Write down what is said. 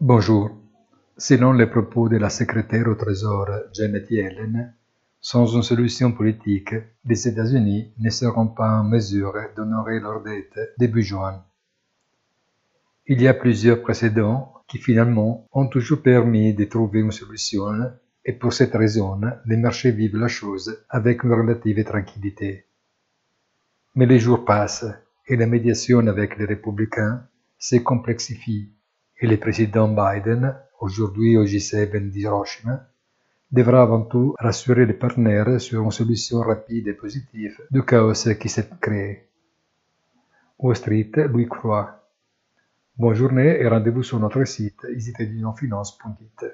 Bonjour. Selon les propos de la secrétaire au Trésor Janet Yellen, sans une solution politique, les États-Unis ne seront pas en mesure d'honorer leur dette début juin. Il y a plusieurs précédents qui finalement ont toujours permis de trouver une solution et pour cette raison, les marchés vivent la chose avec une relative tranquillité. Mais les jours passent et la médiation avec les républicains se complexifie et le président Biden, aujourd'hui au G7 d'Hiroshima, devra avant tout rassurer les partenaires sur une solution rapide et positive du chaos qui s'est créé. Wall Street lui croit. Bonne journée et rendez-vous sur notre site easytradingfinance.it.